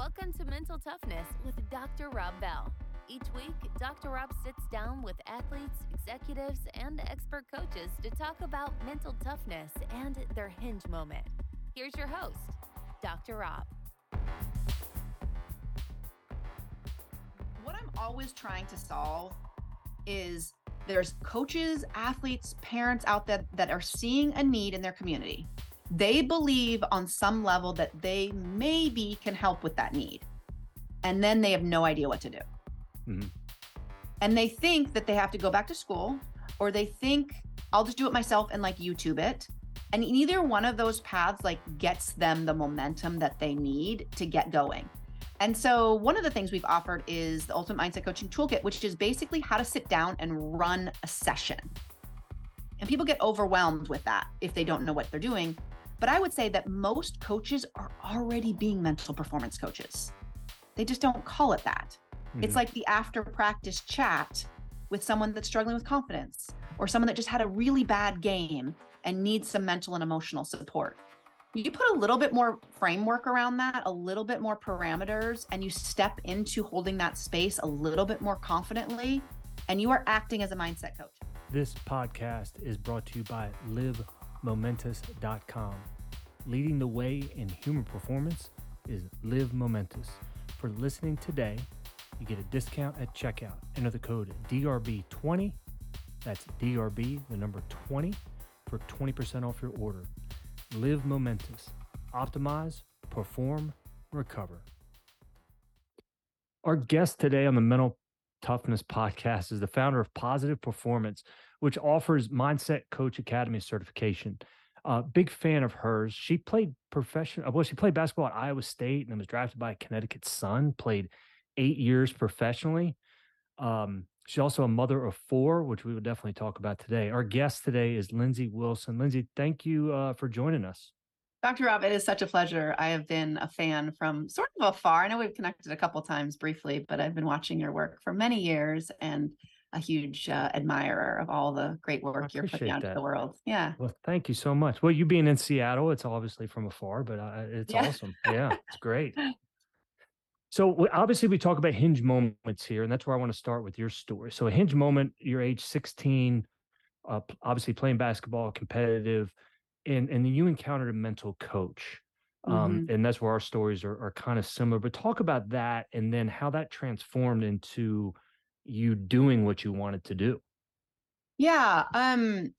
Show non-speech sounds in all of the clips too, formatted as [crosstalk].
Welcome to Mental Toughness with Dr. Rob Bell. Each week, Dr. Rob sits down with athletes, executives, and expert coaches to talk about mental toughness and their hinge moment. Here's your host, Dr. Rob. What I'm always trying to solve is there's coaches, athletes, parents out there that are seeing a need in their community. They believe on some level that they maybe can help with that need. And then they have no idea what to do. Mm-hmm. And they think that they have to go back to school, or they think I'll just do it myself and like YouTube it. And neither one of those paths like gets them the momentum that they need to get going. And so, one of the things we've offered is the Ultimate Mindset Coaching Toolkit, which is basically how to sit down and run a session. And people get overwhelmed with that if they don't know what they're doing. But I would say that most coaches are already being mental performance coaches. They just don't call it that. Mm-hmm. It's like the after practice chat with someone that's struggling with confidence or someone that just had a really bad game and needs some mental and emotional support you put a little bit more framework around that, a little bit more parameters, and you step into holding that space a little bit more confidently, and you are acting as a mindset coach. This podcast is brought to you by LiveMomentous.com. Leading the way in human performance is Live Momentous. For listening today, you get a discount at checkout. Enter the code DRB20. That's DRB, the number 20, for 20% off your order. Live momentous. Optimize, perform, recover. Our guest today on the Mental Toughness podcast is the founder of Positive Performance, which offers Mindset Coach Academy certification. Uh, big fan of hers. She played professional. Well, she played basketball at Iowa State and was drafted by Connecticut Sun. Played eight years professionally. Um, She's also a mother of four, which we will definitely talk about today. Our guest today is Lindsey Wilson. Lindsey, thank you uh, for joining us. Dr. Rob, it is such a pleasure. I have been a fan from sort of afar. I know we've connected a couple times briefly, but I've been watching your work for many years and a huge uh, admirer of all the great work you're putting out to the world. Yeah. Well, thank you so much. Well, you being in Seattle, it's obviously from afar, but uh, it's yeah. awesome. Yeah, it's great. [laughs] So obviously we talk about hinge moments here, and that's where I want to start with your story. So a hinge moment, you're age 16, uh, obviously playing basketball, competitive, and and then you encountered a mental coach. Um, mm-hmm. and that's where our stories are, are kind of similar. But talk about that and then how that transformed into you doing what you wanted to do. Yeah. Um,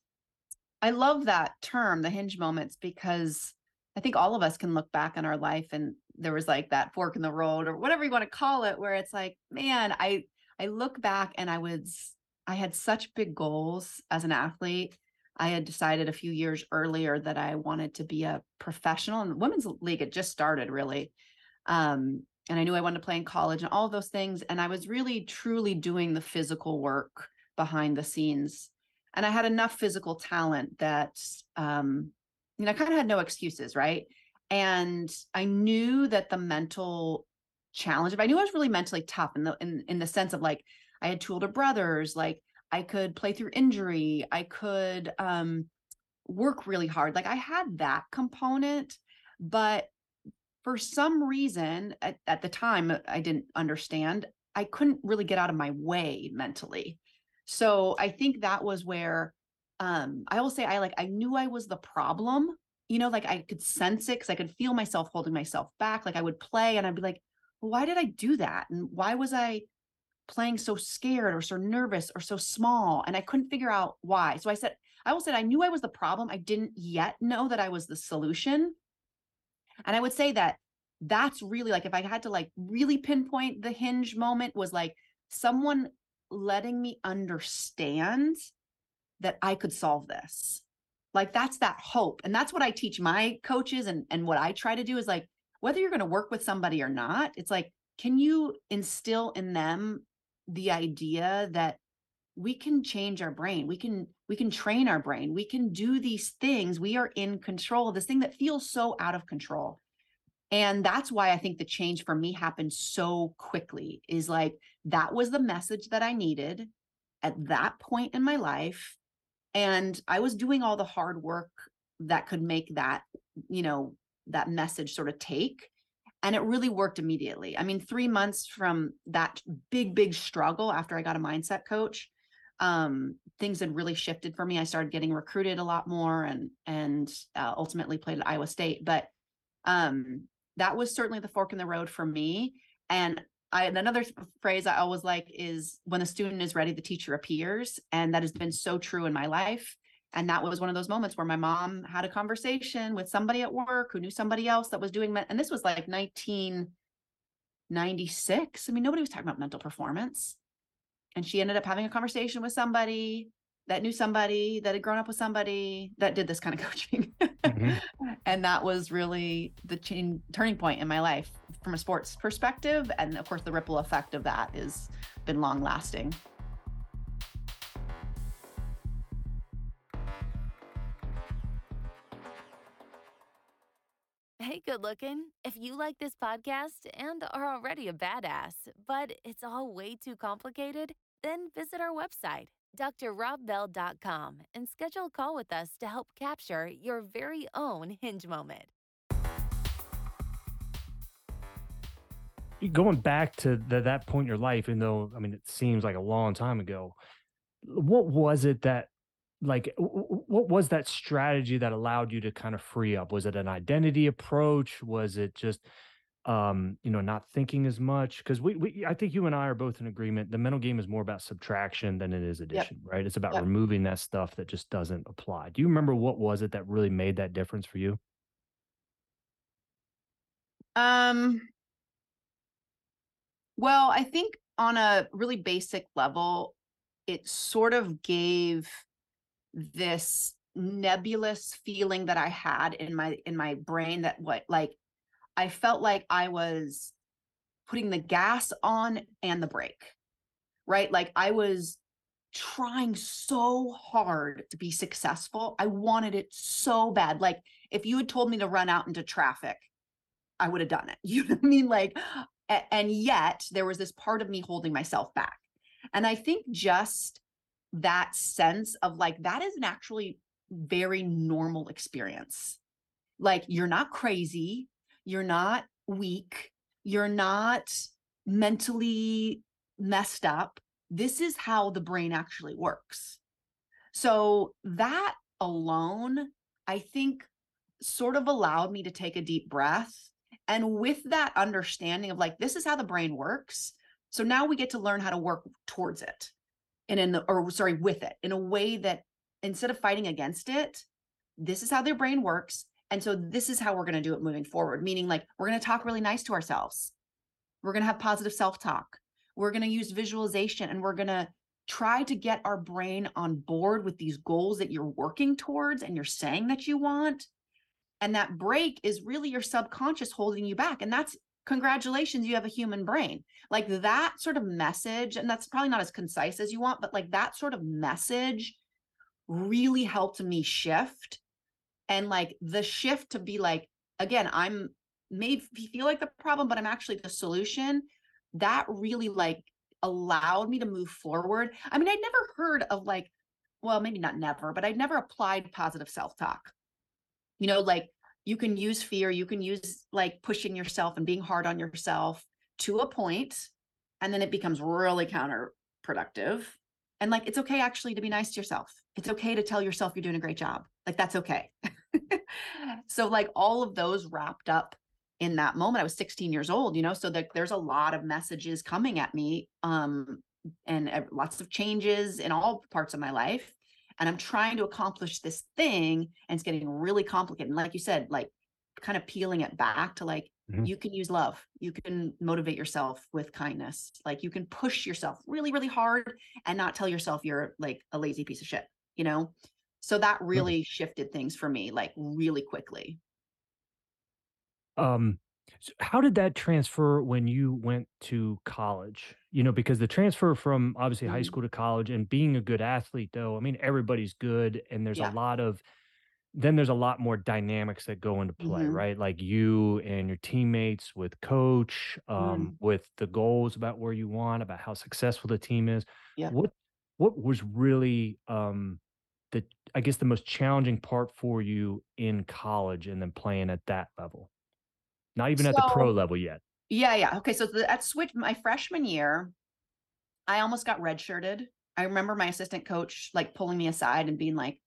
I love that term, the hinge moments, because I think all of us can look back on our life and there was like that fork in the road or whatever you want to call it where it's like man I I look back and I was I had such big goals as an athlete. I had decided a few years earlier that I wanted to be a professional and women's league had just started really. Um, and I knew I wanted to play in college and all those things and I was really truly doing the physical work behind the scenes. And I had enough physical talent that um, you know, I kind of had no excuses, right? And I knew that the mental challenge, if I knew I was really mentally tough in the in, in the sense of like I had two older brothers, like I could play through injury, I could um work really hard. Like I had that component, but for some reason at, at the time I didn't understand. I couldn't really get out of my way mentally. So I think that was where um i will say i like i knew i was the problem you know like i could sense it because i could feel myself holding myself back like i would play and i'd be like why did i do that and why was i playing so scared or so nervous or so small and i couldn't figure out why so i said i will say i knew i was the problem i didn't yet know that i was the solution and i would say that that's really like if i had to like really pinpoint the hinge moment was like someone letting me understand that I could solve this. Like that's that hope. And that's what I teach my coaches and, and what I try to do is like, whether you're going to work with somebody or not, it's like, can you instill in them the idea that we can change our brain we can we can train our brain we can do these things we are in control this thing that feels so out of control and that's why i think the change for me happened so quickly is like that was the message that i needed at that point in my life and i was doing all the hard work that could make that you know that message sort of take and it really worked immediately. I mean, three months from that big, big struggle after I got a mindset coach, um, things had really shifted for me. I started getting recruited a lot more, and and uh, ultimately played at Iowa State. But um, that was certainly the fork in the road for me. And I another phrase I always like is when a student is ready, the teacher appears, and that has been so true in my life. And that was one of those moments where my mom had a conversation with somebody at work who knew somebody else that was doing. And this was like 1996. I mean, nobody was talking about mental performance. And she ended up having a conversation with somebody that knew somebody that had grown up with somebody that did this kind of [laughs] coaching. Mm-hmm. and that was really the chain, turning point in my life from a sports perspective. And of course, the ripple effect of that has been long lasting. Hey, good looking. If you like this podcast and are already a badass, but it's all way too complicated, then visit our website, drrobbell.com, and schedule a call with us to help capture your very own hinge moment. Going back to the, that point in your life, even though, I mean, it seems like a long time ago, what was it that like what was that strategy that allowed you to kind of free up? Was it an identity approach? Was it just um you know not thinking as much? Because we, we i think you and i are both in agreement the mental game is more about subtraction than it is addition yep. right? It's about yep. removing that stuff that just doesn't apply. Do you remember what was it that really made that difference for you? Um well i think on a really basic level it sort of gave this nebulous feeling that I had in my in my brain that what like I felt like I was putting the gas on and the brake. Right? Like I was trying so hard to be successful. I wanted it so bad. Like if you had told me to run out into traffic, I would have done it. [laughs] You know what I mean? Like and yet there was this part of me holding myself back. And I think just that sense of like that is an actually very normal experience. Like you're not crazy, you're not weak, you're not mentally messed up. This is how the brain actually works. So that alone, I think, sort of allowed me to take a deep breath. And with that understanding of like, this is how the brain works. So now we get to learn how to work towards it and in the or sorry with it in a way that instead of fighting against it this is how their brain works and so this is how we're going to do it moving forward meaning like we're going to talk really nice to ourselves. We're going to have positive self-talk. We're going to use visualization and we're going to try to get our brain on board with these goals that you're working towards and you're saying that you want and that brake is really your subconscious holding you back and that's congratulations, you have a human brain. Like that sort of message, and that's probably not as concise as you want, but like that sort of message really helped me shift. And like the shift to be like, again, I'm made feel like the problem, but I'm actually the solution. That really like allowed me to move forward. I mean, I'd never heard of like, well, maybe not never, but I'd never applied positive self talk. You know, like you can use fear you can use like pushing yourself and being hard on yourself to a point and then it becomes really counterproductive. And like it's okay actually to be nice to yourself. It's okay to tell yourself you're doing a great job. Like that's okay. [laughs] So like all of those wrapped up in that moment. I was 16 years old you know so that there's a lot of messages coming at me um and uh, lots of changes in all parts of my life and I'm trying to accomplish this thing and it's getting really complicated. And like you said, like kind of peeling it back to like mm-hmm. you can use love, you can motivate yourself with kindness, like you can push yourself really, really hard and not tell yourself you're like a lazy piece of shit, you know? So that really mm-hmm. shifted things for me like really quickly. Um so how did that transfer when you went to college? You know, because the transfer from obviously high mm-hmm. school to college and being a good athlete, though, I mean, everybody's good, and there's a lot of then there's a lot more dynamics that go into play, hmm right? Like you and your teammates with coach, mm. um, with the goals about where you want, about how successful the team is. Yeah. What what was really um the I guess the most challenging part for you in college and then playing at that level? Not even at the pro level yet. Yeah, yeah. Okay, so the, at switch my freshman year, I almost got redshirted. I remember my assistant coach like pulling me aside and being like,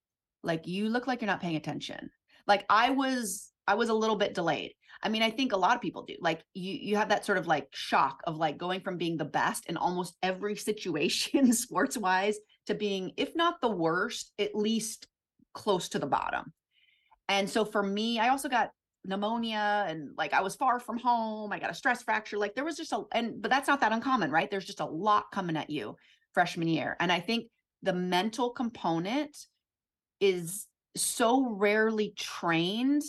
like you look like you're not paying attention. Like I was I was a little bit delayed. I mean, I think a lot of people do. Like you you have that sort of like shock of like going from being the best in almost every [laughs] situation sports wise to being if not the worst, at least close to the bottom. And so for me, I also got pneumonia and like I was far from home. I got a stress fracture. Like there was just a and but that's not that uncommon, right? There's just a lot coming at you freshman year. And I think the mental component is so rarely trained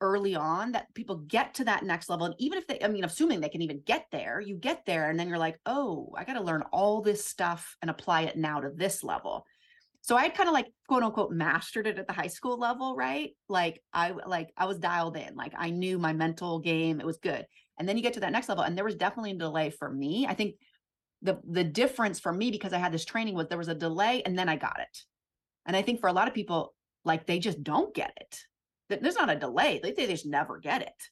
early on that people get to that next level and even if they i mean assuming they can even get there you get there and then you're like oh i got to learn all this stuff and apply it now to this level so i kind of like quote unquote mastered it at the high school level right like i like i was dialed in like i knew my mental game it was good and then you get to that next level and there was definitely a delay for me i think the the difference for me because i had this training was there was a delay and then i got it and i think for a lot of people like they just don't get it there's not a delay. They, they just never get it.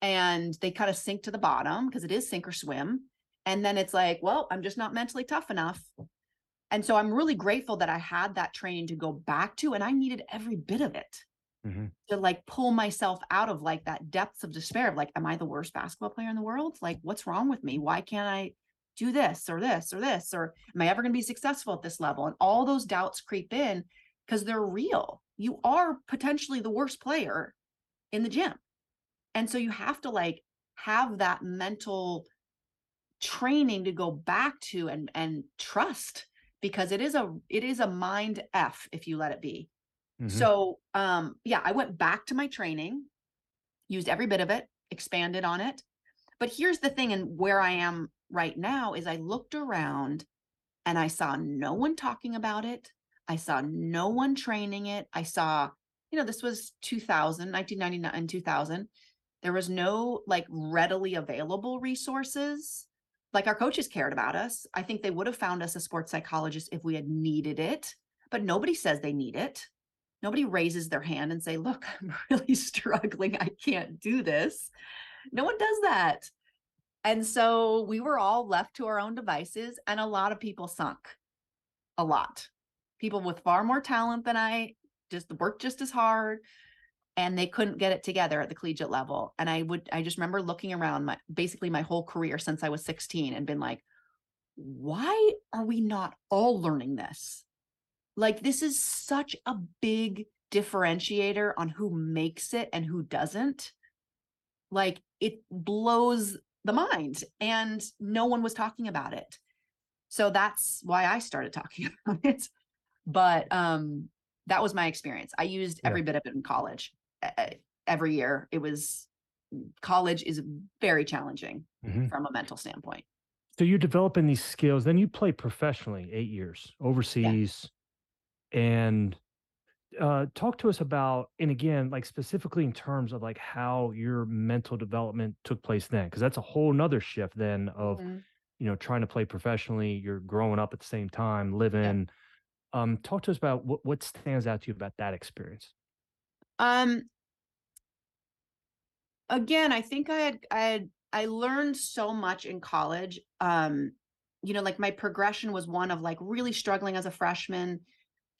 And they kind of sink to the bottom because it is sink or swim. And then it's like, well, I'm just not mentally tough enough. And so I'm really grateful that I had that training to go back to, and I needed every bit of it mm-hmm. to like pull myself out of like that depths of despair of like, am I the worst basketball player in the world? Like, what's wrong with me? Why can't I do this or this or this? Or am I ever going to be successful at this level? And all those doubts creep in because they're real you are potentially the worst player in the gym. And so you have to like have that mental training to go back to and and trust because it is a it is a mind f if you let it be. Mm-hmm. So um yeah, I went back to my training, used every bit of it, expanded on it. But here's the thing and where I am right now is I looked around and I saw no one talking about it. I saw no one training it. I saw, you know, this was 2000, 1999, 2000. There was no like readily available resources. Like our coaches cared about us. I think they would have found us a sports psychologist if we had needed it, but nobody says they need it. Nobody raises their hand and say, "Look, [laughs] I'm really struggling. I can't do this." No one does that. And so we were all left to our own devices and a lot of people sunk. A lot people with far more talent than I just worked just as hard and they couldn't get it together at the collegiate level. And I would, I just remember looking around my basically my whole career since I was 16 and been like, why are we not all learning this? Like, this is such a big differentiator on who makes it and who doesn't. Like, it blows the mind, and no one was talking about it. So that's why I started talking [laughs] about it but um that was my experience i used every yeah. bit of it in college every year it was college is very challenging mm-hmm. from a mental standpoint so you're developing these skills then you play professionally eight years overseas yeah. and uh, talk to us about and again like specifically in terms of like how your mental development took place then because that's a whole nother shift then of mm-hmm. you know trying to play professionally you're growing up at the same time living um, talk to us about what, what stands out to you about that experience. Um, again, I think I had, I had, I learned so much in college. Um, you know, like my progression was one of like really struggling as a freshman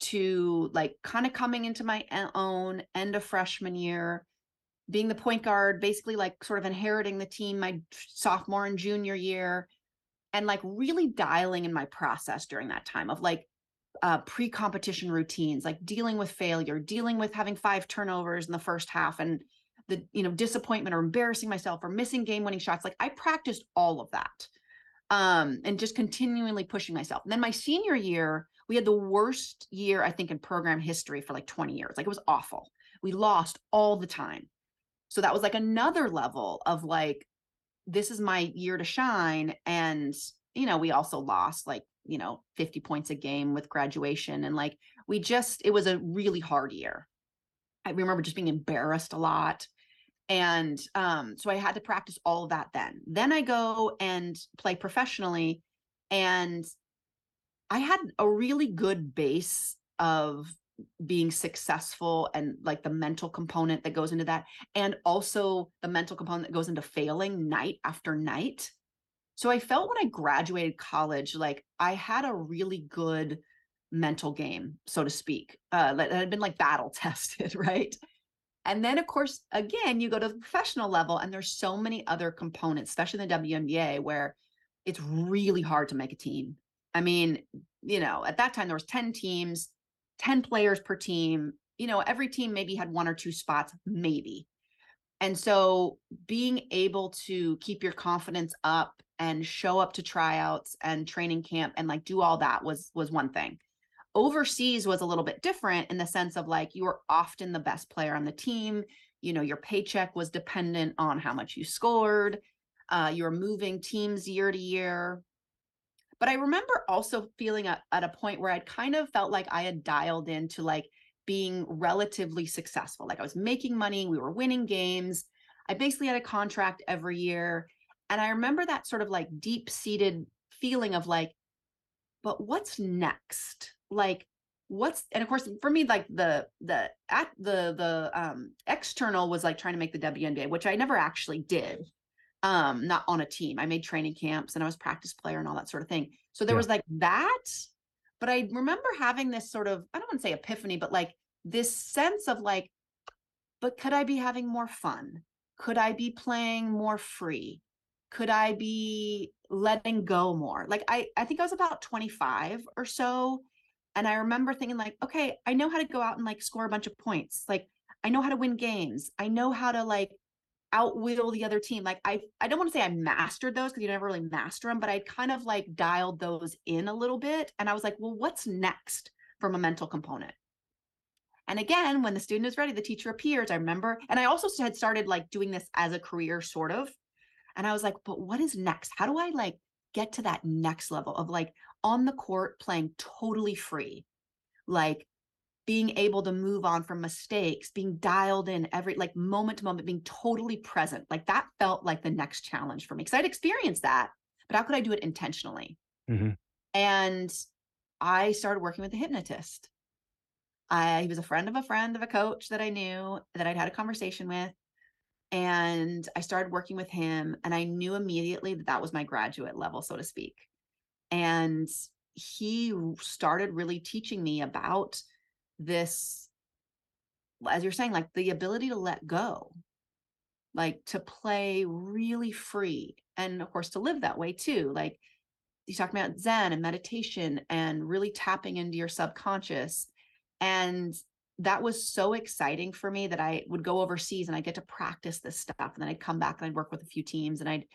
to like kind of coming into my own end of freshman year, being the point guard, basically like sort of inheriting the team my sophomore and junior year, and like really dialing in my process during that time of like uh, pre-competition routines like dealing with failure dealing with having five turnovers in the first half and the you know disappointment or embarrassing myself or missing game winning shots like i practiced all of that um and just continually pushing myself. And then my senior year we had the worst year i think in program history for like 20 years. Like it was awful. We lost all the time. So that was like another level of like this is my year to shine and you know we also lost like you know 50 points a game with graduation and like we just it was a really hard year. I remember just being embarrassed a lot and um so i had to practice all of that then. Then i go and play professionally and i had a really good base of being successful and like the mental component that goes into that and also the mental component that goes into failing night after night. So i felt when i graduated college like i had a really good mental game so to speak uh that had been like battle [laughs] tested right and then of course again you go to the professional level and there's so many other components especially in the WNBA where it's really hard to make a team. I mean you know at that time there was 10 teams 10 players per team. You know every team maybe had one or two spots maybe. And so being able to keep your confidence up and show up to tryouts and training camp and like do all that was was one thing overseas was a little bit different in the sense of like you were often the best player on the team you know your paycheck was dependent on how much you scored uh, you were moving teams year to year but I remember also feeling at, at a point where I'd kind of felt like I had dialed into like being relatively successful. Like I was making money, we were winning games. I basically had a contract every year. And I remember that sort of like deep seated feeling of like, but what's next? Like, what's and of course for me like the the at the the um external was like trying to make the WNBA which I never actually did um not on a team. I made training camps and i was practice player and all that sort of thing. So there yeah. was like that but i remember having this sort of i don't want to say epiphany but like this sense of like but could i be having more fun? Could i be playing more free? Could i be letting go more? Like i i think i was about 25 or so and i remember thinking like okay i know how to go out and like score a bunch of points like i know how to win games i know how to like outwill the other team. Like I I don't want to say I mastered those because you never really master them, but I kind of like dialed those in a little bit. And I was like, well, what's next from a mental component? And again, when the student is ready, the teacher appears. I remember, and I also had started like doing this as a career, sort of. And I was like, but what is next? How do I like get to that next level of like on the court playing totally free? Like being able to move on from mistakes, being dialed in every like moment to moment, being totally present. Like that felt like the next challenge for me because I'd experienced that, but how could I do it intentionally? Mm-hmm. And I started working with a hypnotist. I he was a friend of a friend of a coach that I knew that I'd had a conversation with. And I started working with him, and I knew immediately that that was my graduate level, so to speak. And he started really teaching me about this as you're saying like the ability to let go. Like to play really free and of course to live that way too like you talked about zen and meditation and really tapping into your subconscious and that was so exciting for me that i would go overseas and i get to practice this stuff and then i'd come back and i'd work with a few teams and i'd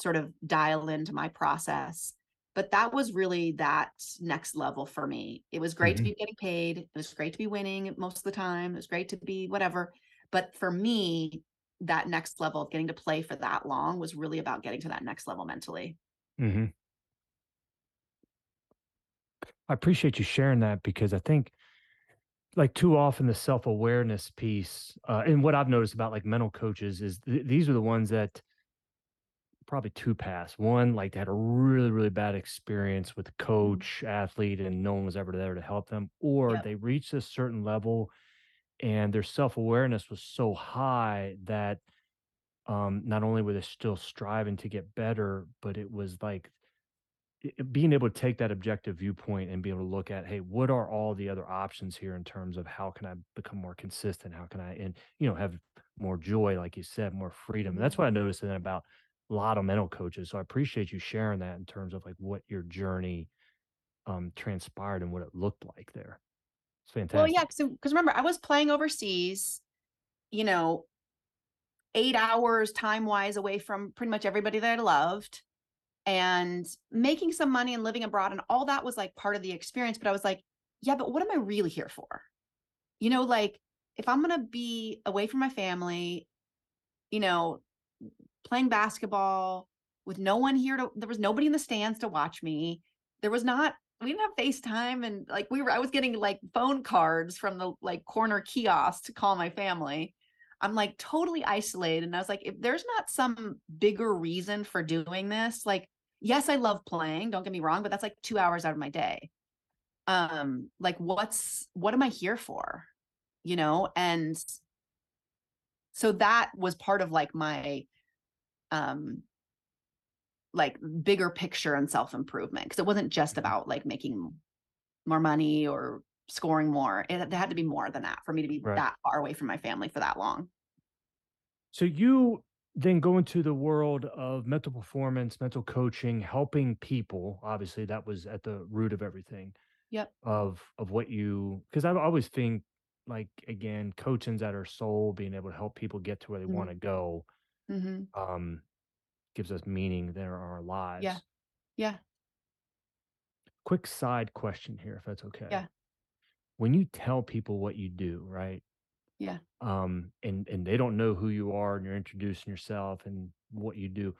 sort of dial into my process but that was really that next level for me. It was great mm-hmm. to be getting paid. It was great to be winning most of the time. It was great to be whatever. But for me, that next level of getting to play for that long was really about getting to that next level mentally. Mm-hmm. I appreciate you sharing that because I think like too often the self-awareness piece uh, and what I've noticed about like mental coaches is th- these are the ones that probably two paths. One, like they had a really, really bad experience with mm-hmm. coach, athlete, and no one was ever there to help them, or yep. they reached a certain level and their self awareness was so high that um, not only were they still striving to get better, but it was like it, being able to take that objective viewpoint and be able to look at, hey, what are all the other options here in terms of how can I become more consistent? How can I, and you know, have more joy, like you said, more freedom. And that's what I mm-hmm. noticed then about lot of mental coaches. So I appreciate you sharing that in terms of like what your journey um transpired and what it looked like there. It's fantastic. Well, yeah, because remember, I was playing overseas, you know, eight hours time wise away from pretty much everybody that I loved and making some money and living abroad and all that was like part of the experience. But I was like, yeah, but what am I really here for? You know, like if I'm going to be away from my family, you know, playing basketball with no one here to there was nobody in the stands to watch me. There was not we didn't have FaceTime and like we were I was getting like phone cards from the like corner kiosk to call my family. I'm like totally isolated and I was like if there's not some bigger reason for doing this like yes I love playing don't get me wrong but that's like 2 hours out of my day. um like what's what am i here for you know and so that was part of like my um like bigger picture and self improvement because it wasn't just Mm-hmm. about like making more money or scoring more it, there had to be more than that for me to be Right. that far away from my family for that long So you then go into the world of mental performance, mental coaching, helping people. Obviously, that was at the root of everything. Yep. Of of what you because I always think like again, coaching's at our soul, being able to help people get to where they Mhm. want to go, hmm um, gives us meaning there in our lives. yeah Yeah. Quick side question here, if that's okay. Yeah. When you tell people what you do, right? Yeah. Um, and and they don't know who you are, and you're introducing yourself and what you do.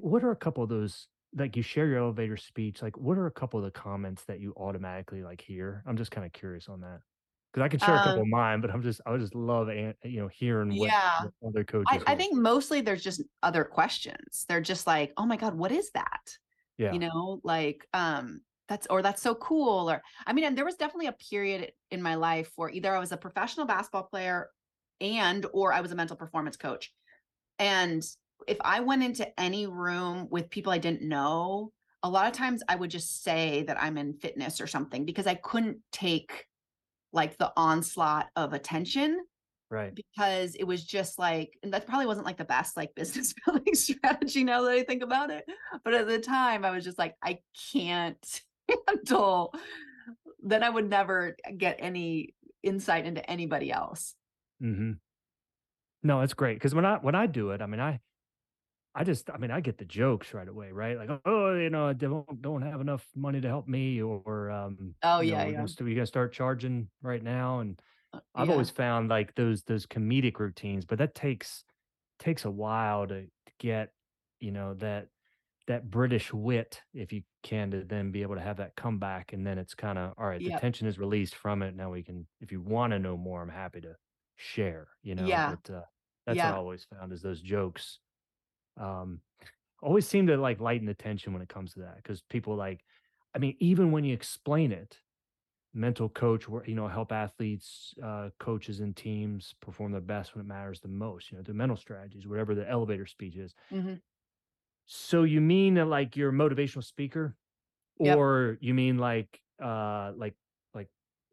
What are a couple of those? Like you share your elevator speech. Like, what are a couple of the comments that you automatically like hear? I'm just kind of curious on that because I can share a couple Um, of mine, but I'm just I would just love you know hearing what, Yeah. what other coaches. I, I think mostly there's just other questions they're just like oh my god what is that yeah, you know like um that's or that's so cool or i mean and there was definitely a period in my life where either i was a professional basketball player and or i was a mental performance coach and if i went into any room with people i didn't know a lot of times i would just say that i'm in fitness or something because i couldn't take like the onslaught of attention right. because it was just like and that probably wasn't like the best like [laughs] business building strategy now that I think about it. But at the time I was just like, I can't [laughs] handle then I would never get any insight into anybody else. mm-hmm. No, it's great because when I when I do it, I mean, I I just I mean, I get the jokes right away, right? Like, oh, you know, I don't don't have enough money to help me, or um, Oh you know, yeah, we're yeah. we're gonna start charging right now, and Uh, I've yeah. always found like those those comedic routines, but that takes takes a while to, to get, you know, that that British wit, if you can, to then be able to have that comeback, and then it's kind of all right. The tension is released from it. Now we can, if you want to know more, I'm happy to share. You know, Yeah. but uh, that's what I always found is those jokes. Um, always seem to like lighten the tension when it comes to that because people like, I mean, even when you explain it, mental coach where you know help athletes uh coaches and teams perform their best when it matters the most you know the mental strategies whatever the elevator speech is Mhm. so you mean that like you're a motivational speaker Yep. or you mean like uh like like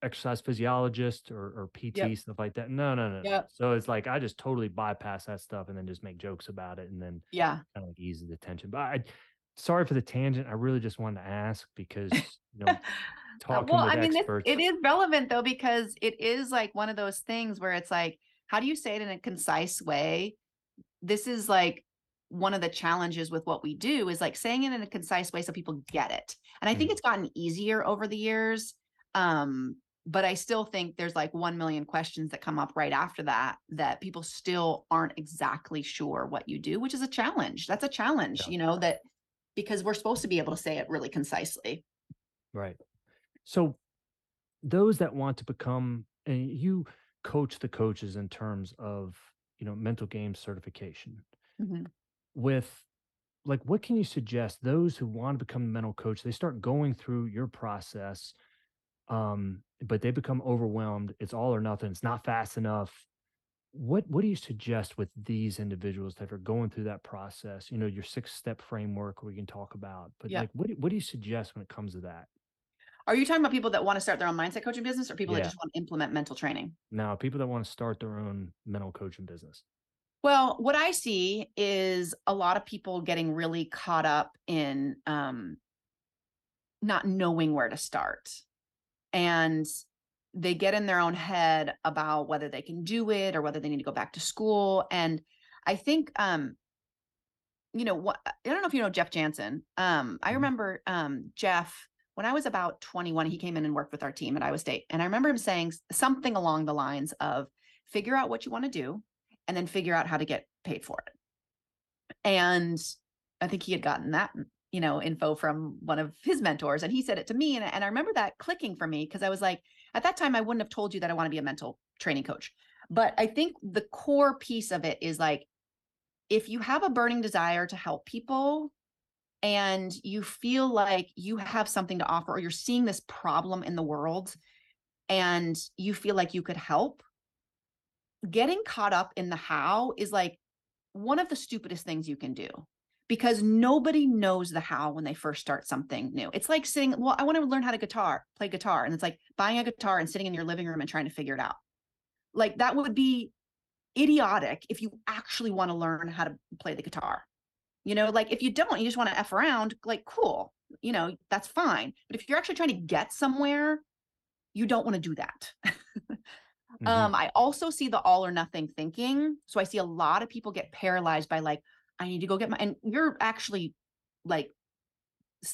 exercise physiologist or, or pt Yep. stuff like that no no no no. Yep. so it's like i just totally bypass that stuff and then just make jokes about it and then Yeah. kind of like eases the tension but i sorry for the tangent i really just wanted to ask because you know [laughs] Uh, talking well, with I mean, experts it is relevant though because it is like one of those things where it's like, how do you say it in a concise way? This is like one of the challenges with what we do is like saying it in a concise way so people get it. And I think Mhm. it's gotten easier over the years. Um, but I still think there's like 1 million questions that come up right after that that people still aren't exactly sure what you do, which is a challenge. That's a challenge, Yeah. you know, that because we're supposed to be able to say it really concisely. Right. So those that want to become and you coach the coaches in terms of, you know, mental game certification Mhm. with like what can you suggest those who want to become a mental coach, they start going through your process um but they become overwhelmed, it's all or nothing, it's not fast enough. What what do you suggest with these individuals that are going through that process? You know, your six step framework we can talk about, but Yeah. like what do- what do you suggest when it comes to that? Are you talking about people that want to start their own mindset coaching business or people that just want to implement mental training? Now, people that want to start their own mental coaching business. Well, what I see is a lot of people getting really caught up in um, not knowing where to start. And they get in their own head about whether they can do it or whether they need to go back to school. And I think, um, you know, what I don't know if you know Jeff Janssen. Um, I Mhm. remember um, Jeff when I was about 21, he came in and worked with our team at Iowa State. And I remember him saying something along the lines of figure out what you want to do and then figure out how to get paid for it. And I think he had gotten that, you know, info from one of his mentors and he said it to me. And, and I remember that clicking for me because I was like, at that time, I wouldn't have told you that I want to be a mental training coach. But I think the core piece of it is like, if you have a burning desire to help people and you feel like you have something to offer or you're seeing this problem in the world and you feel like you could help, getting caught up in the how is like one of the stupidest things you can do because nobody knows the how when they first start something new. It's like sitting, well, I want to learn how to guitar, play guitar. And it's like buying a guitar and sitting in your living room and trying to figure it out. Like that would be idiotic if you actually want to learn how to play the guitar. You know, like if you don't, you just want to F around, like cool, you know, that's fine. But if you're actually trying to get somewhere, you don't want to do that. [laughs] mm-hmm. Um, I also see the all or nothing thinking. So I see a lot of people get paralyzed by like, I need to go get my, and you're actually like,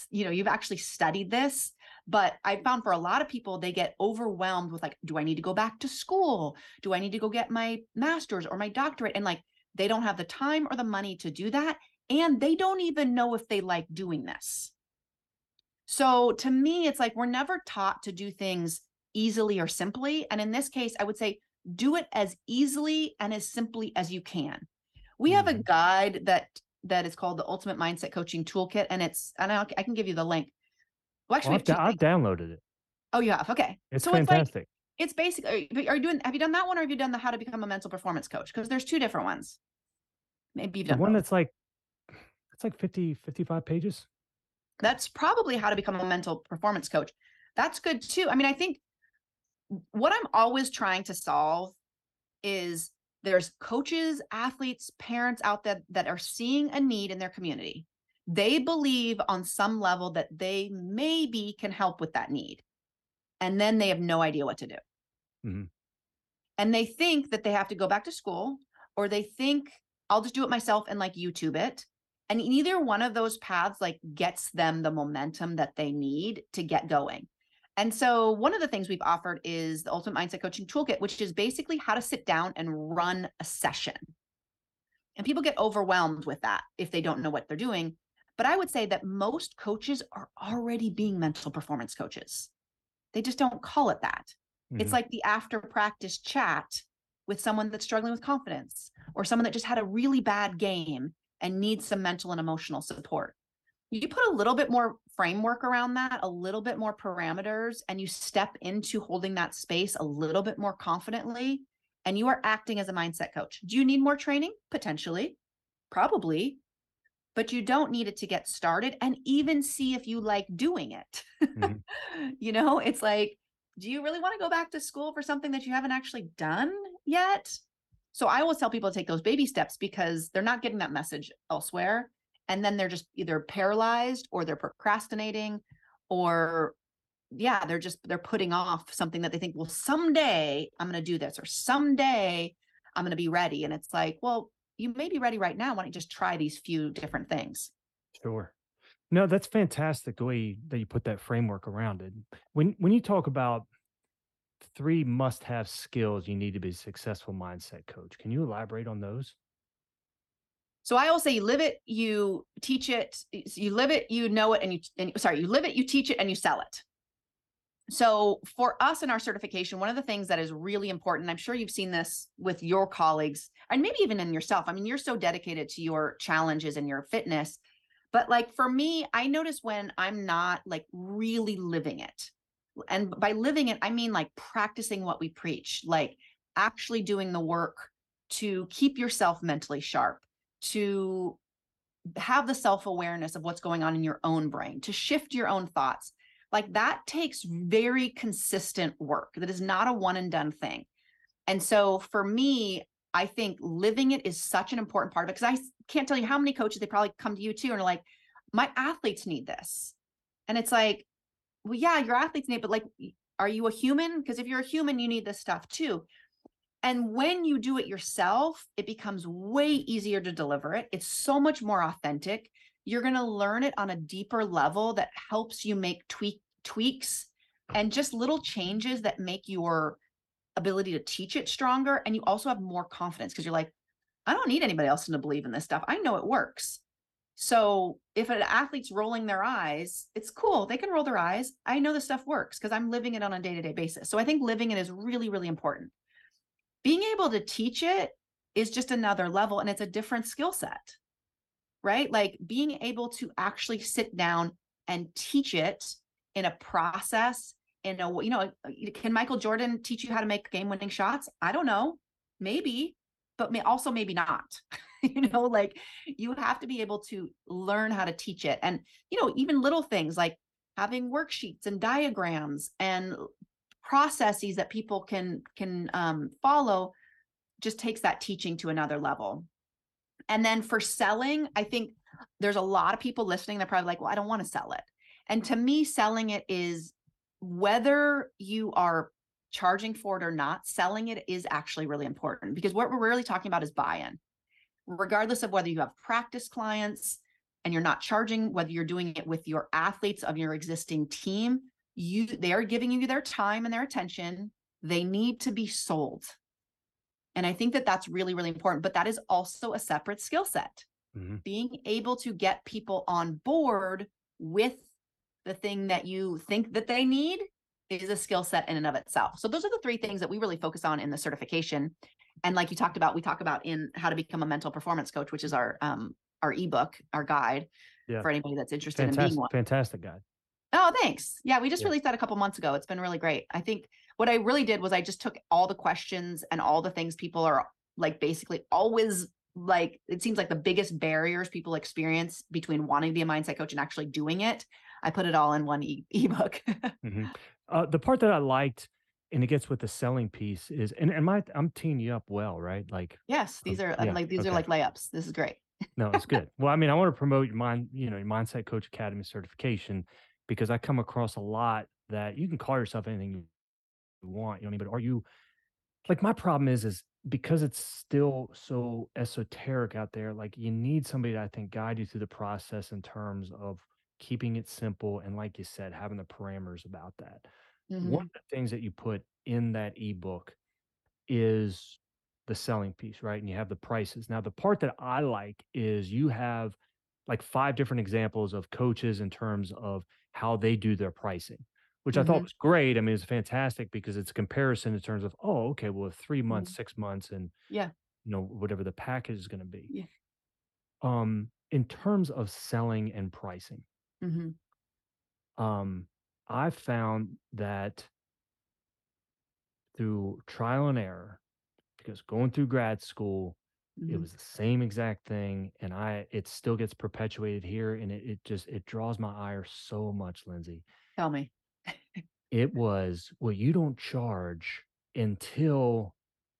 you know, you've actually studied this, but I mm-hmm. found for a lot of people, they get overwhelmed with like, do I need to go back to school? Do I need to go get my master's or my doctorate? And like, they don't have the time or the money to do that. And they don't even know if they like doing this. So to me, it's like we're never taught to do things easily or simply. And in this case, I would say do it as easily and as simply as you can. We have a mm-hmm. guide that that is called the Ultimate Mindset Coaching Toolkit, and it's and I, I can give you the link. Well, actually, well, I've, I've downloaded it. Oh, you have? Okay, it's so fantastic. It's, like, it's basically. Are you doing? Have you done that one, or have you done the How to Become a Mental Performance Coach? Because there's two different ones. Maybe you've done the one both. that's like it's like 50, 55 pages. That's probably how to become a mental performance coach. That's good too. I mean, I think what I'm always trying to solve is there's coaches, athletes, parents out there that are seeing a need in their community. They believe on some level that they maybe can help with that need. And then they have no idea what to do. Mm-hmm. And they think that they have to go back to school, or they think I'll just do it myself and like YouTube it. And neither one of those paths like gets them the momentum that they need to get going. And so, one of the things we've offered is the Ultimate Mindset Coaching Toolkit, which is basically how to sit down and run a session. And people get overwhelmed with that if they don't know what they're doing. But I would say that most coaches are already being mental performance coaches. They just don't call it that. Mm-hmm. It's like the after practice chat with someone that's struggling with confidence or someone that just had a really bad game and needs some mental and emotional support you put a little bit more framework around that, a little bit more parameters, and you step into holding that space a little bit more confidently, and you are acting as a mindset coach. Do you need more training? Potentially, probably, but you don't need it to get started and even see if you like doing it. Mm-hmm. [laughs] you know, it's like, do you really want to go back to school for something that you haven't actually done yet? So I always tell people to take those baby steps because they're not getting that message elsewhere and then they're just either paralyzed or they're procrastinating or yeah they're just they're putting off something that they think well someday i'm going to do this or someday i'm going to be ready and it's like well you may be ready right now why don't you just try these few different things? Sure. No that's fantastic the way that you put that framework around it. When when you talk about three must have skills you need to be a successful mindset coach can you elaborate on those so I will say you live it, you teach it, you live it, you know it, and you and, sorry, you live it, you teach it, and you sell it. So for us in our certification, one of the things that is really important, I'm sure you've seen this with your colleagues and maybe even in yourself. I mean, you're so dedicated to your challenges and your fitness. But like for me, I notice when I'm not like really living it. And by living it, I mean like practicing what we preach, like actually doing the work to keep yourself mentally sharp, to have the self awareness of what's going on in your own brain, to shift your own thoughts. Like that takes very consistent work. That is not a one and done thing. And so for me, I think living it is such an important part of it because I can't tell you how many coaches they probably come to you too and are like, my athletes need this. And it's like, well, yeah, your athletes need, but like, are you a human? Because if you're a human, you need this stuff too. And when you do it yourself, it becomes way easier to deliver it. It's so much more authentic. You're going to learn it on a deeper level that helps you make tweak tweaks and just little changes that make your ability to teach it stronger and you also have more confidence because you're like I don't need anybody else to believe in this stuff. I know it works. So if an athlete's rolling their eyes, it's cool. They can roll their eyes. I know this stuff works because I'm living it on a day-to-day basis. So I think living it is really, really important being able to teach it is just another level and it's a different skill set right? Like being able to actually sit down and teach it in a process in a you know can michael jordan teach you how to make game winning shots? I don't know. Maybe but may also maybe not. [laughs] You know like you have to be able to learn how to teach it and you know even little things like having worksheets and diagrams and processes that people can can um, follow just takes that teaching to another level. And then for selling i think there's a lot of people listening that probably like well i don't want to sell it. And to me selling it is whether you are charging for it or not selling it is actually really important because what we're really talking about is buy-in. Regardless of whether you have practice clients and you're not charging whether you're doing it with your athletes of your existing team you they are giving you their time and their attention. They need to be sold. And i think that that's really really important but that is also a separate skill set. Mm-hmm. being able to get people on board with the thing that you think that they need is a skill set in and of itself. So those are the three things that we really focus on in the certification. And like you talked about we talk about in how to become a mental performance coach which is our um our ebook our guide yeah. for anybody that's interested fantastic, in being one. fantastic guide oh thanks. Yeah we just yeah. released that a couple months ago. It's been really great. I think what i really did was i just took all the questions and all the things people are like basically always like it seems like the biggest barriers people experience between wanting to be a mindset coach and actually doing it i put it all in one e- [laughs] ebook. Mm-hmm. [laughs] uh, the part that i liked and it gets with the selling piece is and, and my i'm teeing you up well right? Like yes these um, are yeah, like these okay. are like layups. This is great. No it's good. [laughs] Well i mean i want to promote your mind you know your mindset coach academy certification because i come across a lot that you can call yourself anything you want you know what i mean but are you like my problem is is because it's still so esoteric out there like you need somebody to i think guide you through the process in terms of keeping it simple and like you said having the parameters about that Mm-hmm. One of the things that you put in that ebook is the selling piece, right? And you have the prices. Now, the part that I like is you have like five different examples of coaches in terms of how they do their pricing, which mm-hmm. I thought was great. I mean, it's fantastic because it's a comparison in terms of, oh, okay, well, three months, mm-hmm. six months, and yeah, you know, whatever the package is going to be. Yeah. Um, in terms of selling and pricing, mm-hmm. um, I've found that through trial and error, because going through grad school, mm-hmm. it was the same exact thing. And I it still gets perpetuated here. And it, it just it draws my ire so much, Lindsey. Tell me. it was, well, you don't charge until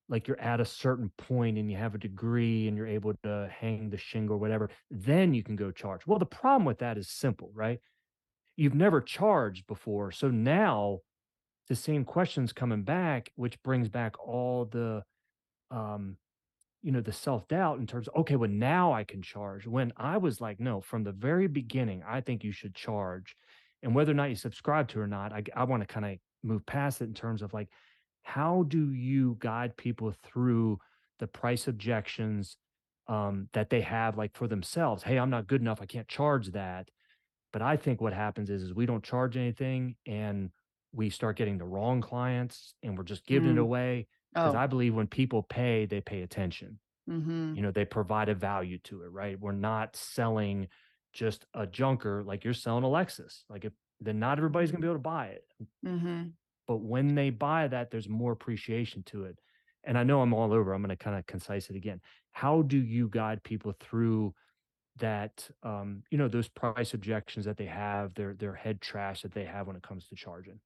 like you're at a certain point and you have a degree and you're able to hang the shingle or whatever, then you can go charge. Well, the problem with that is simple, right? you've never charged before. So now the same questions coming back, which brings back all the, um, you know, the self doubt in terms of, okay, well, now I can charge. When I was like, no, from the very beginning, I think you should charge. And whether or not you subscribe to or not, I, I want to kind of move past it in terms of like, how do you guide people through the price objections um, that they have, like for themselves? Hey, I'm not good enough. I can't charge that. But I think what happens is, is we don't charge anything and we start getting the wrong clients and we're just giving mm. it away. Because oh. I believe when people pay, they pay attention. Mm-hmm. You know, they provide a value to it, right? We're not selling just a junker like you're selling a Lexus. Like if then not everybody's gonna be able to buy it. Mm-hmm. But when they buy that, there's more appreciation to it. And I know I'm all over. I'm going to kind of concise it again. How do you guide people through that um, you know those price objections that they have, their their head trash that they have when it comes to charging?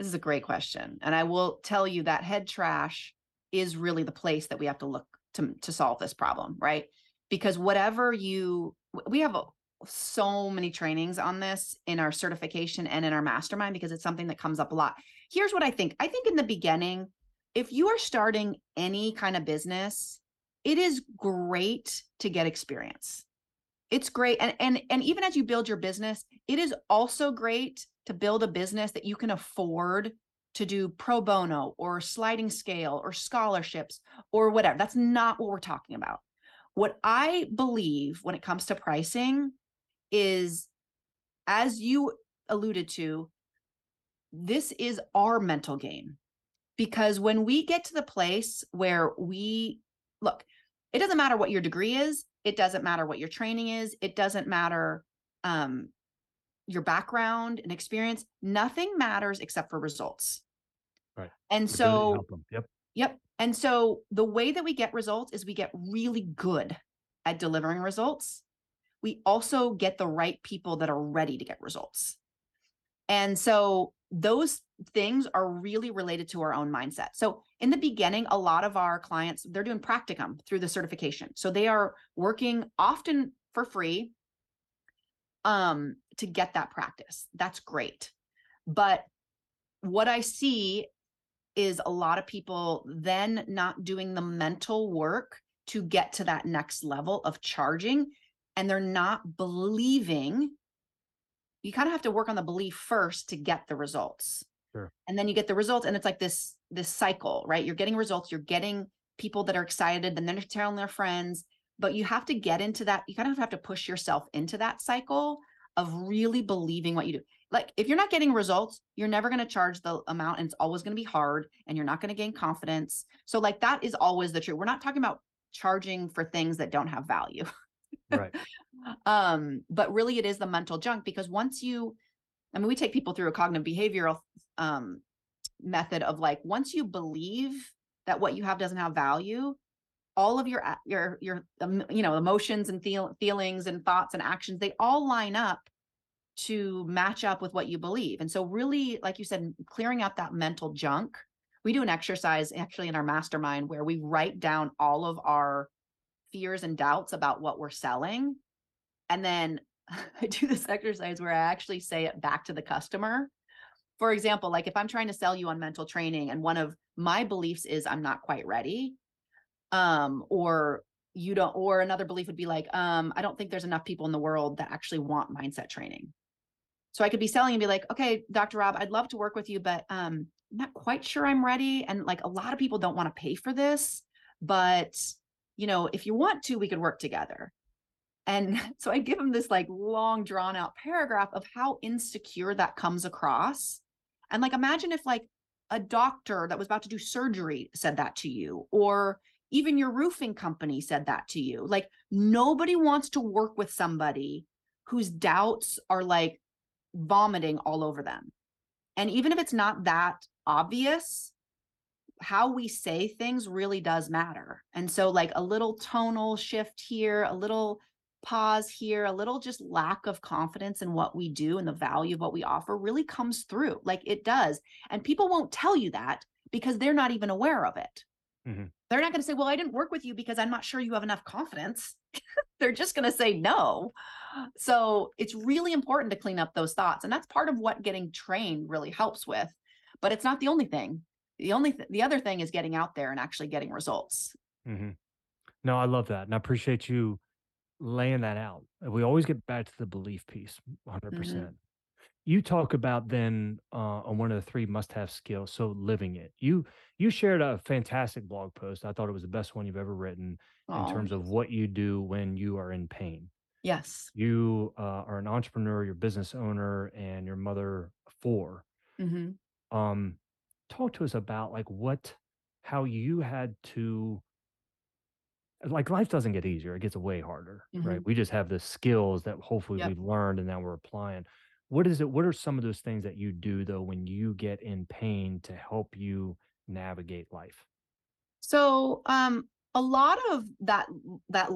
This is a great question, and I will tell you that head trash is really the place that we have to look to to solve this problem, right? Because whatever you, we have so many trainings on this in our certification and in our mastermind because it's something that comes up a lot. Here's what I think. I think in the beginning, if you are starting any kind of business, it is great to get experience it's great and and and even as you build your business it is also great to build a business that you can afford to do pro bono or sliding scale or scholarships or whatever that's not what we're talking about what i believe when it comes to pricing is as you alluded to this is our mental game because when we get to the place where we look it doesn't matter what your degree is It doesn't matter what your training is. It doesn't matter um, your background and experience. Nothing matters except for results. Right. And so. Yep. yep. And so the way that we get results is we get really good at delivering results. We also get the right people that are ready to get results. And so those things are really related to our own mindset. So in the beginning, a lot of our clients, they're doing practicum through the certification. So they are working often for free um to get that practice. That's great. But what I see is a lot of people then not doing the mental work to get to that next level of charging and they're not believing you kind of have to work on the belief first to get the results Sure. and then you get the results and it's like this this cycle right you're getting results you're getting people that are excited and then they're telling their friends but you have to get into that you kind of have to push yourself into that cycle of really believing what you do. Like if you're not getting results you're never going to charge the amount and it's always going to be hard and you're not going to gain confidence. So like that is always the truth. We're not talking about charging for things that don't have value. Right. [laughs] um but really it is the mental junk because once you i mean we take people through a cognitive behavioral um method of like once you believe that what you have doesn't have value all of your your your um, you know emotions and feel, feelings and thoughts and actions they all line up to match up with what you believe and so really like you said clearing out that mental junk we do an exercise actually in our mastermind where we write down all of our fears and doubts about what we're selling and then [laughs] I do this exercise where I actually say it back to the customer. For example, like if I'm trying to sell you on mental training and one of my beliefs is I'm not quite ready, um, or you don't, or another belief would be like, um, I don't think there's enough people in the world that actually want mindset training. So I could be selling and be like, okay, Dr. Rob, I'd love to work with you, but um, I'm not quite sure I'm ready. And like a lot of people don't want to pay for this, but you know, if you want to, we could work together. And [laughs] so I give him this like long drawn out paragraph of how insecure that comes across. And like, imagine if like a doctor that was about to do surgery said that to you, or even your roofing company said that to you. Like, nobody wants to work with somebody whose doubts are like vomiting all over them. And even if it's not that obvious, how we say things really does matter. And so, like, a little tonal shift here, a little pause here, a little just lack of confidence in what we do and the value of what we offer really comes through. Like, it does. And people won't tell you that because they're not even aware of it. Mhm. They're not going to say, Well, I didn't work with you because I'm not sure you have enough confidence. [laughs] they're just going to say no. So, it's really important to clean up those thoughts. And that's part of what getting trained really helps with. But it's not the only thing the only th- the other thing is getting out there and actually getting results Mm-hmm. No, I love that. And I appreciate you laying that out. We always get back to the belief piece, 100%. Mm-hmm. You talk about then uh, on one of the three must have skills. So living it. You you shared a fantastic blog post. I thought it was the best one you've ever written in terms of what you do when you are in pain. yes You uh, are an entrepreneur, you're a business owner, and your mother of four. hmm um talk to us about like what how you had to like life doesn't get easier it gets way harder right we just have the skills that hopefully Yep. we've learned and now we're applying what is it what are some of those things that you do though when you get in pain to help you navigate life? So um a lot of that that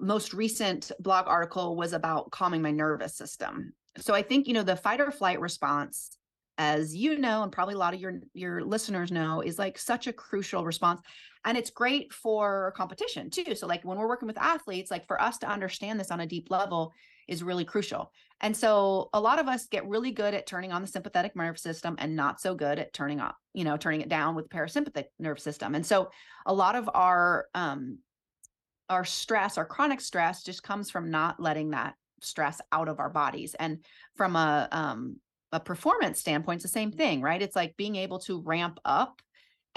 most recent blog article was about calming my nervous system. So i think you know the fight or flight response as you know and probably a lot of your your listeners know is like such a crucial response and it's great for competition too. So like when we're working with athletes like for us to understand this on a deep level is really crucial and so a lot of us get really good at turning on the sympathetic nervous system and not so good at turning off you know turning it down with the parasympathetic nervous system and so a lot of our um our stress our chronic stress just comes from not letting that stress out of our bodies and from a um a performance standpoint, it's the same thing, right? It's like being able to ramp up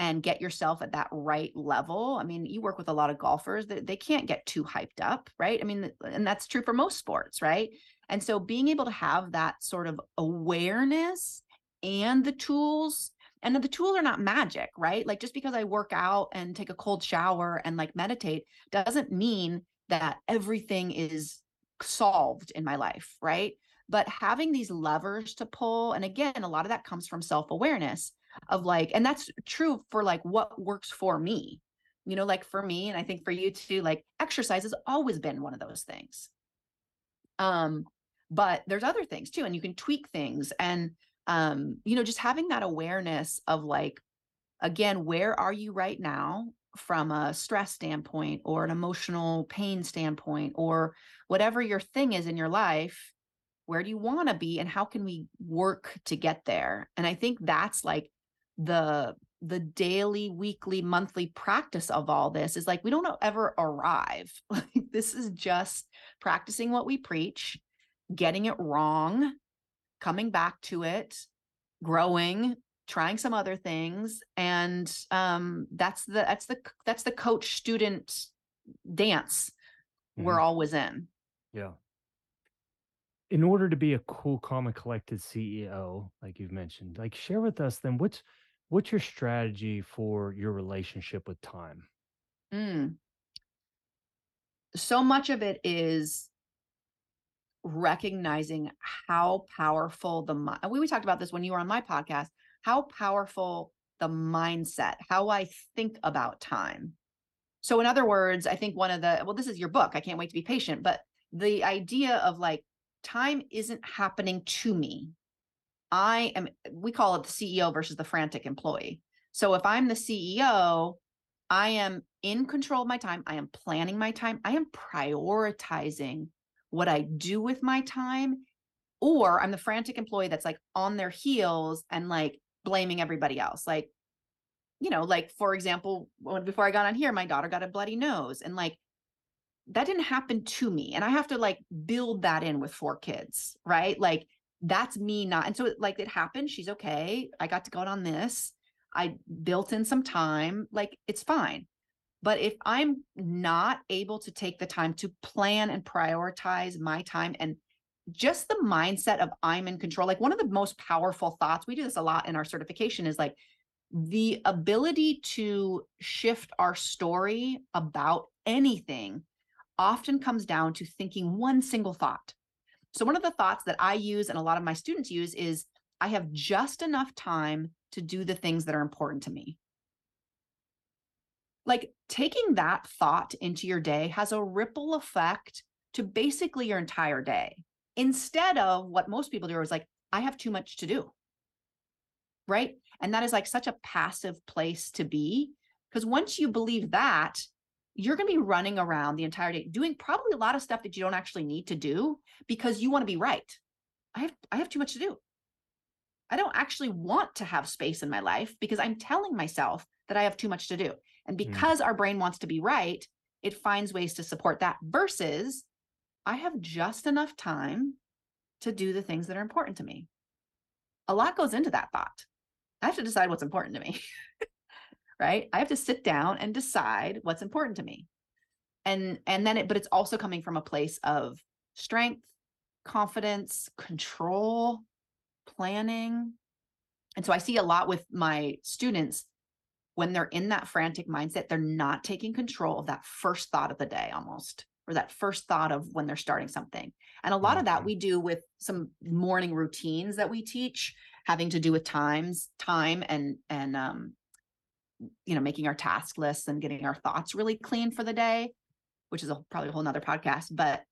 and get yourself at that right level. I mean, you work with a lot of golfers that they can't get too hyped up, right? I mean, and that's true for most sports, right? And so being able to have that sort of awareness and the tools and the tools are not magic, right? Like just because I work out and take a cold shower and like meditate doesn't mean that everything is solved in my life, right? But having these levers to pull, and again, a lot of that comes from self awareness of like, and that's true for like what works for me. You know, like for me, and I think for you too, like exercise has always been one of those things. Um, but there's other things too, and you can tweak things. And um, you know, just having that awareness of like, again, where are you right now from a stress standpoint or an emotional pain standpoint or whatever your thing is in your life where do you want to be and how can we work to get there and i think that's like the the daily weekly monthly practice of all this is like we don't ever arrive [laughs] like this is just practicing what we preach getting it wrong coming back to it growing trying some other things and um that's the that's the that's the coach student dance mm-hmm. we're always in yeah in order to be a cool calm and collected ceo like you've mentioned like share with us then what's what's your strategy for your relationship with time mm. so much of it is recognizing how powerful the mind we, we talked about this when you were on my podcast how powerful the mindset, how I think about time. So, in other words, I think one of the, well, this is your book. I can't wait to be patient, but the idea of like time isn't happening to me. I am, we call it the CEO versus the frantic employee. So, if I'm the CEO, I am in control of my time. I am planning my time. I am prioritizing what I do with my time. Or I'm the frantic employee that's like on their heels and like blaming everybody else. Like, you know, like for example, when, before I got on here, my daughter got a bloody nose and like that didn't happen to me. And I have to like build that in with four kids, right? Like that's me not. And so like it happened. She's okay. I got to go on this. I built in some time. Like it's fine. But if I'm not able to take the time to plan and prioritize my time and just the mindset of I'm in control. Like one of the most powerful thoughts, we do this a lot in our certification, is like the ability to shift our story about anything often comes down to thinking one single thought. So, one of the thoughts that I use and a lot of my students use is I have just enough time to do the things that are important to me. Like taking that thought into your day has a ripple effect to basically your entire day instead of what most people do is like, I have too much to do. Right. And that is like such a passive place to be. Because once you believe that, you're going to be running around the entire day doing probably a lot of stuff that you don't actually need to do because you want to be right. I have I have too much to do. I don't actually want to have space in my life because I'm telling myself that I have too much to do. And mm. because mm. our brain wants to be right, it finds ways to support that versus I have just enough time to do the things that are important to me. A lot goes into that thought. I have to decide what's important to me. [laughs] right? I have to sit down and decide what's important to me. And and then it but it's also coming from a place of strength, confidence, control, planning. And so I see a lot with my students when they're in that frantic mindset, they're not taking control of that first thought of the day almost or that first thought of when they're starting something. And a lot mm-hmm. of that mm-hmm. we do with some morning routines that we teach having to do with times, time and and um you know, making our task lists and getting our thoughts really clean for the day, which is a, probably a whole nother podcast, but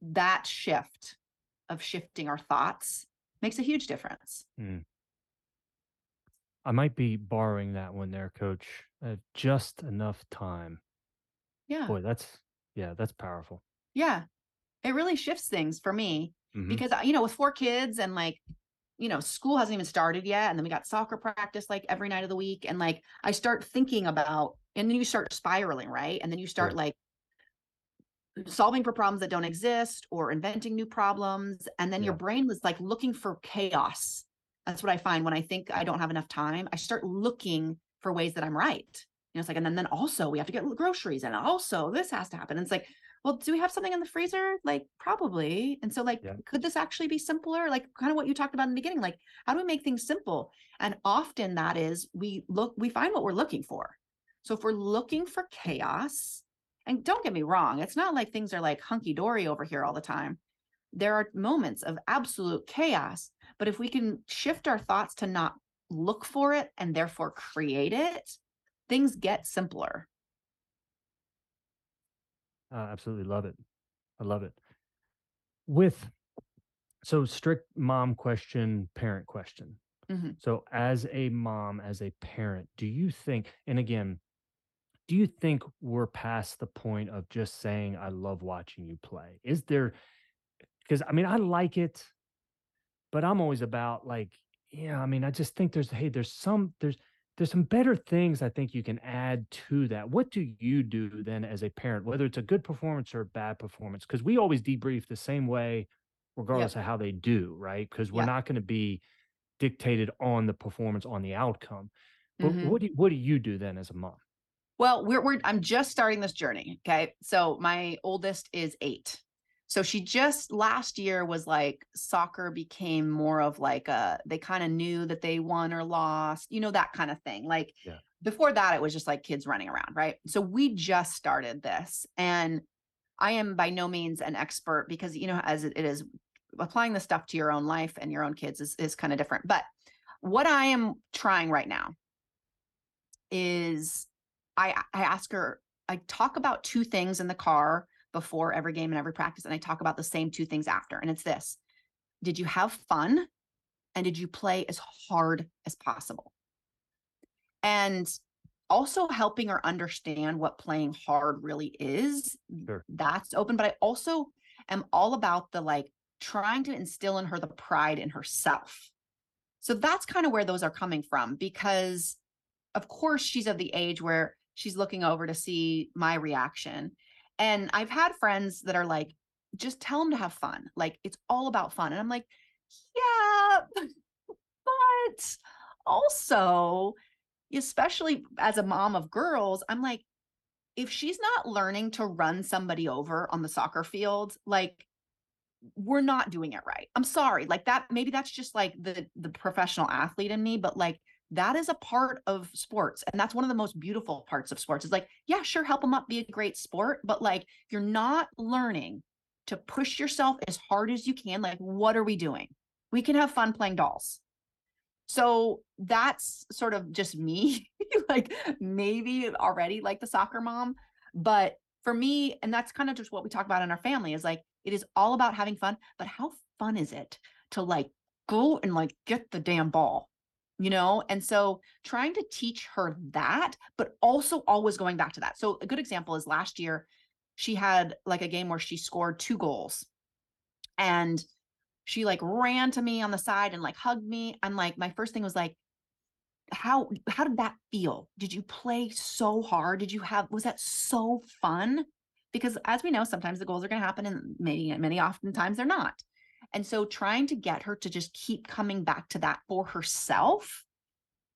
that shift of shifting our thoughts makes a huge difference. Mm. I might be borrowing that one there, coach. Uh, just enough time. Yeah. Boy, that's yeah, that's powerful. Yeah. It really shifts things for me mm-hmm. because, uh, you know, with four kids and like, you know, school hasn't even started yet. And then we got soccer practice like every night of the week. And like, I start thinking about, and then you start spiraling, right? And then you start like solving for problems that don't exist or inventing new problems. And then yeah. your brain was like looking for chaos. That's what I find when I think I don't have enough time. I start looking for ways that I'm right You know, it's like, and then, then also we have to get groceries and also this has to happen. And it's like, well, do we have something in the freezer? Like probably. And so like, yeah. could this actually be simpler? Like kind of what you talked about in the beginning, like how do we make things simple? And often that is we look, we find what we're looking for. So if we're looking for chaos And don't get me wrong, it's not like things are like hunky dory over here all the time. There are moments of absolute chaos, but if we can shift our thoughts to not look for it and therefore create it, things get simpler. I absolutely love it. I love it. With so strict mom question, parent question. Mhm. So as a mom, as a parent, do you think, and again, do you think we're past the point of just saying, I love watching you play? Is there, because I mean, I like it, but I'm always about like, yeah, I mean, I just think there's, hey, there's some, there's, there's some better things I think you can add to that. What do you do then as a parent, whether it's a good performance or a bad performance? Because we always debrief the same way, regardless of how they do, right? Because we're Yeah. not going to be dictated on the performance, on the outcome. But Mhm. what do what do you do then as a mom? Well, we're, we're I'm just starting this journey. Okay. So my oldest is eight. So she just last year was like soccer became more of like a they kind of knew that they won or lost, you know, that kind of thing. Like Yeah. before that, it was just like kids running around, right? So we just started this. And I am by no means an expert because you know, as it it is applying the stuff to your own life and your own kids is, is kind of different. But what I am trying right now is I I ask her, I talk about two things in the car before every game and every practice, and I talk about the same two things after. And it's this Did you have fun? And did you play as hard as possible? And also helping her understand what playing hard really is. Sure. That's open. But I also am all about the like trying to instill in her the pride in herself. So that's kind of where those are coming from because of course she's of the age where she's looking over to see my reaction. And I've had friends that are like, just tell them to have fun. Like it's all about fun. And I'm like, yeah, but also, especially as a mom of girls, I'm like, if she's not learning to run somebody over on the soccer field, like we're not doing it right. I'm sorry. Like that maybe that's just like the the professional athlete in me, but like that is a part of sports and that's one of the most beautiful parts of sports. Is like, yeah, sure help them up be a great sport, but like you're not learning to push yourself as hard as you can. Like what are we doing? We can have fun playing dolls. So that's sort of just me, [laughs] like maybe already like the soccer mom. But for me, and that's kind of just what we talk about in our family is like, it is all about having fun. But how fun is it to like go and like get the damn ball? You know, and so trying to teach her that, but also always going back to that. So, a good example is last year, she had like a game where she scored two goals and she like ran to me on the side and like hugged me and like my first thing was like how how did that feel? Did you play so hard? Did you have was that so fun? Because as we know sometimes the goals are going to happen and many many oftentimes they're not and so trying to get her to just keep coming back to that for herself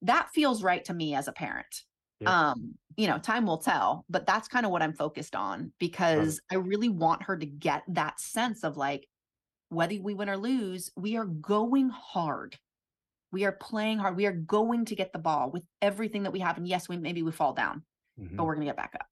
that feels right to me as a parent. Yep. um you know time will tell but that's kind of what i'm focused on because i really want her to get that sense of like whether we win or lose we are going hard. We are playing hard. We are going to get the ball with everything that we have and yes we maybe we fall down Mhm. but we're going to get back up.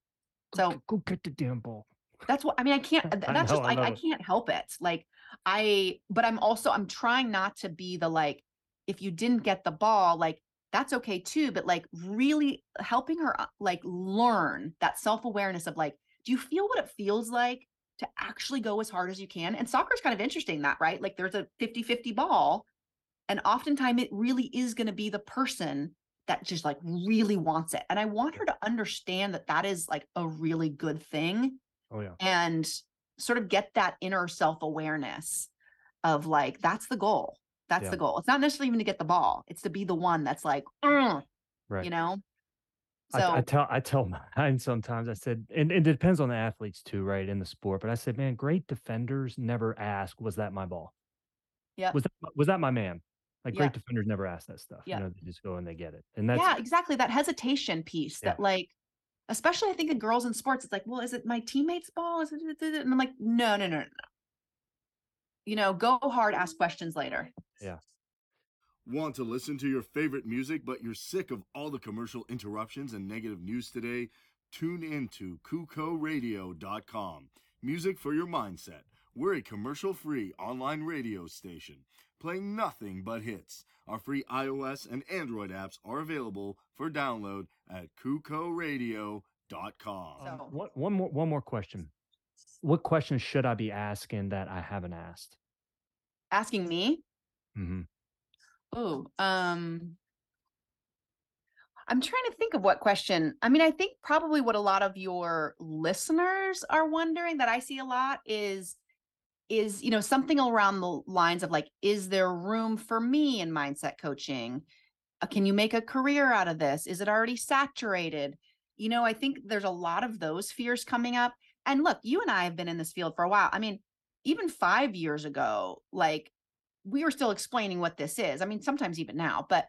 So get- go get the damn ball. that's what i mean i can't th- [laughs] I that's know, just I like I, can't help it. Like i but i'm also i'm trying not to be the like if you didn't get the ball like that's okay too but like really helping her uh, like learn that self-awareness of like do you feel what it feels like to actually go as hard as you can and soccer is kind of interesting that right like there's a 50-50 ball and oftentimes it really is going to be the person that just like really wants it and i want her to understand that that is like a really good thing Oh yeah. and sort of get that inner self-awareness of like that's the goal that's Yeah. the goal it's not necessarily even to get the ball it's to be the one that's like "Mm," Right. you know so I tell I tell [laughs] mine sometimes. I said, and, and it depends on the athletes too, right? In the sport, but I said, man, great defenders never ask, "Was that my ball? yeah Was that was that my man?" Like Yeah. great defenders never ask that stuff. Yeah. You know, they just go and they get it, and that's yeah exactly that hesitation piece Yeah. that like especially i think in girls in sports it's like well is it my teammate's ball is it, and i'm like no no no no no you know go hard ask questions later Yeah. Want to listen to your favorite music, but you're sick of all the commercial interruptions and negative news today? tune in to kukoradio.com. Music for your mindset. We're a commercial free online radio station playing nothing but hits. Our free iOS and Android apps are available for download at kukoradio.com. So- Um, what, one more one more question. What questions should I be asking that I haven't asked? Asking me? Mm-hmm. Oh, um, I'm trying to think of what question. I mean, I think probably what a lot of your listeners are wondering that I see a lot is is you know something around the lines of like is there room for me in mindset coaching? Uh, can you make a career out of this? Is it already saturated? You know i think there's a lot of those fears coming up and look you and i have been in this field for a while. I mean even 5 years ago like we were still explaining what this is i mean sometimes even now but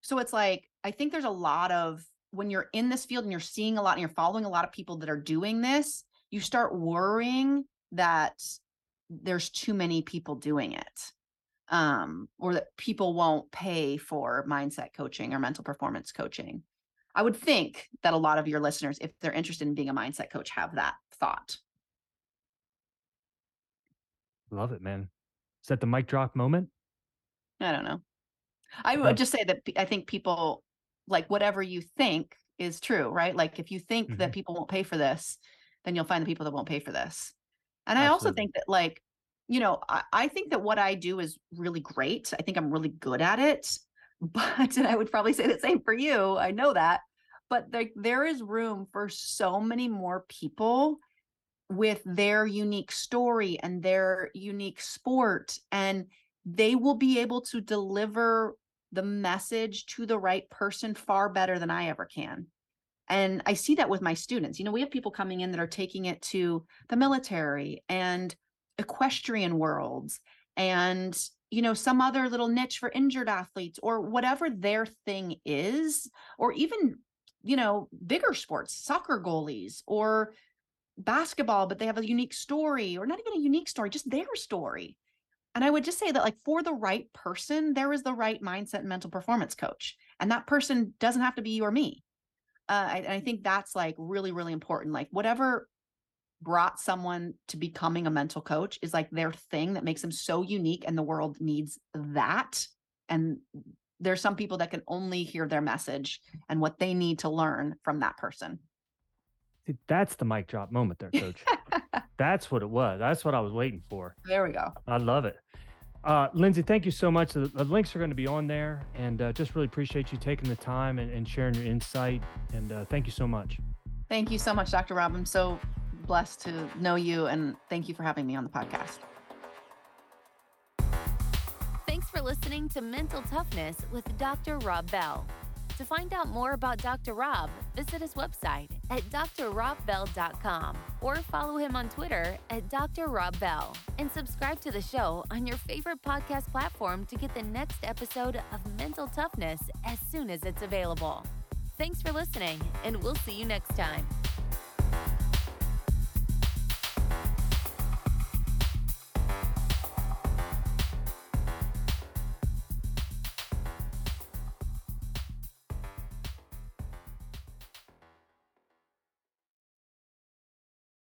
so it's like i think there's a lot of when you're in this field and you're seeing a lot and you're following a lot of people that are doing this you start worrying that there's too many people doing it um or that people won't pay for mindset coaching or mental performance coaching i would think that a lot of your listeners if they're interested in being a mindset coach have that thought Love it, man. Is that the mic drop moment? i don't know i would just say that i think people like whatever you think is true right like if you think that Mhm. people won't pay for this then you'll find the people that won't pay for this and i also think that like you know I, I think that what i do is really great. I think i'm really good at it [laughs] but and i would probably say the same for you. I know that. But there, there is room for so many more people with their unique story and their unique sport and they will be able to deliver the message to the right person far better than I ever can. And I see that with my students. You know, we have people coming in that are taking it to the military and equestrian worlds and, you know, some other little niche for injured athletes or whatever their thing is, or even, you know, bigger sports, soccer goalies or basketball, but they have a unique story or not even a unique story, just their story. And I would just say that, like, for the right person, there is the right mindset and mental performance coach. And that person doesn't have to be you or me. Uh, I, I think that's like really, really important. Like, whatever brought someone to becoming a mental coach is like their thing that makes them so unique, and the world needs that. And there's some people that can only hear their message and what they need to learn from that person. That's the mic drop moment there, [laughs] coach. That's what it was. That's what I was waiting for. There we go. I love it. Uh, Lindsey, thank you so much. The, the links are going to be on there, and uh, just really appreciate you taking the time and, and sharing your insight. And uh, thank you so much. Thank you so much, Dr. Rob. I'm so blessed to know you, and thank you for having me on the podcast. Thanks for listening to Mental Toughness with Dr. Rob Bell. To find out more about Dr. Rob, visit his website at drrobbell.com or follow him on Twitter at Dr. Rob Bell and subscribe to the show on your favorite podcast platform to get the next episode of Mental Toughness as soon as it's available. Thanks for listening, and we'll see you next time.